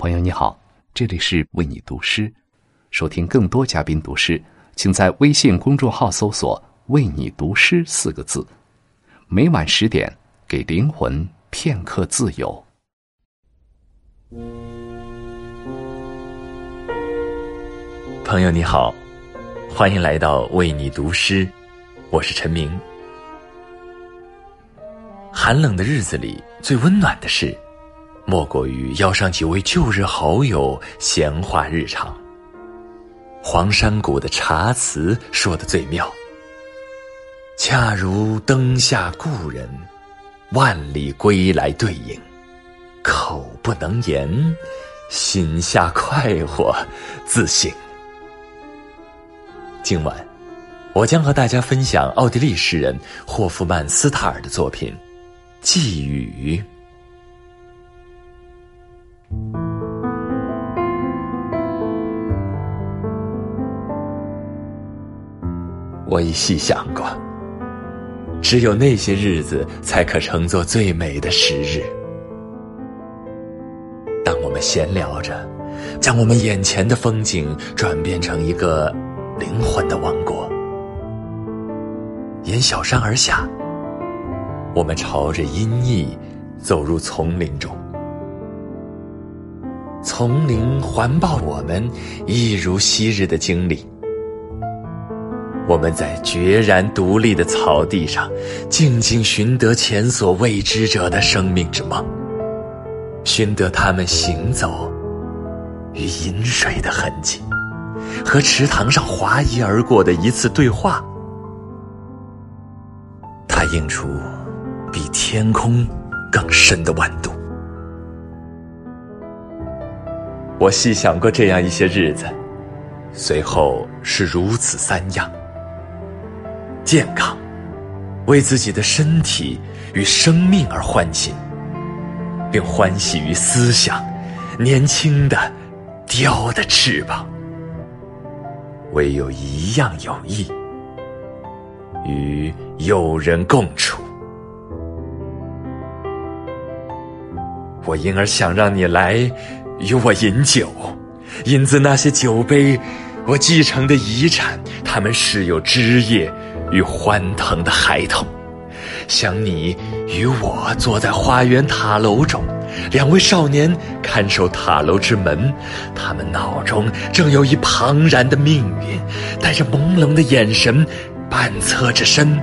朋友你好，这里是为你读诗。收听更多嘉宾读诗，请在微信公众号搜索“为你读诗”四个字。每晚十点，给灵魂片刻自由。朋友你好，欢迎来到为你读诗，我是陈明。寒冷的日子里，最温暖的事。莫过于邀上几位旧日好友闲话日常。黄山谷的茶词说的最妙，恰如灯下故人，万里归来对影，口不能言，心下快活自省。今晚，我将和大家分享奥地利诗人霍夫曼斯塔尔的作品《寄语》。我已细想过，只有那些日子才可称作最美的时日。当我们闲聊着，将我们眼前的风景转变成一个灵魂的王国，沿小山而下，我们朝着阴翳走入丛林中。丛林环抱我们，一如昔日的经历。我们在决然独立的草地上，静静寻得前所未知者的生命之梦，寻得他们行走与饮水的痕迹，和池塘上滑移而过的一次对话。它映出比天空更深的温度。我细想过这样一些日子，随后是如此三样：健康，为自己的身体与生命而欢欣，并欢喜于思想，年轻的雕的翅膀。唯有一样有益，与友人共处。我因而想让你来。与我饮酒，饮自那些酒杯，我继承的遗产。他们是有枝叶与欢腾的孩童。想你与我坐在花园塔楼中，两位少年看守塔楼之门，他们脑中正有一庞然的命运，带着朦胧的眼神，半侧着身，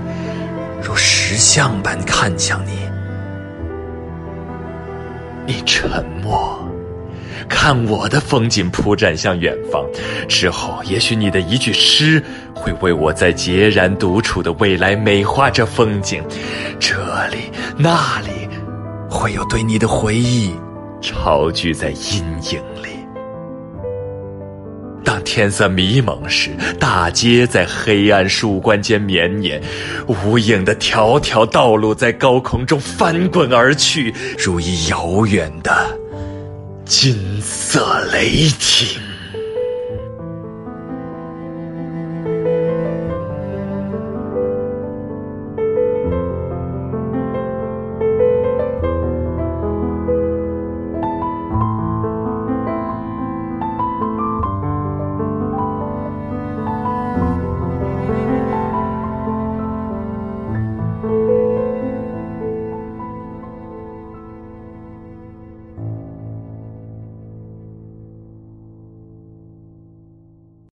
如石像般看向你。你沉默。看我的风景铺展向远方，之后也许你的一句诗会为我在孑然独处的未来美化这风景。这里那里，会有对你的回忆巢聚在阴影里。当天色迷蒙时，大街在黑暗树冠间绵延，无影的条条道路在高空中翻滚而去，如一遥远的。金色雷霆。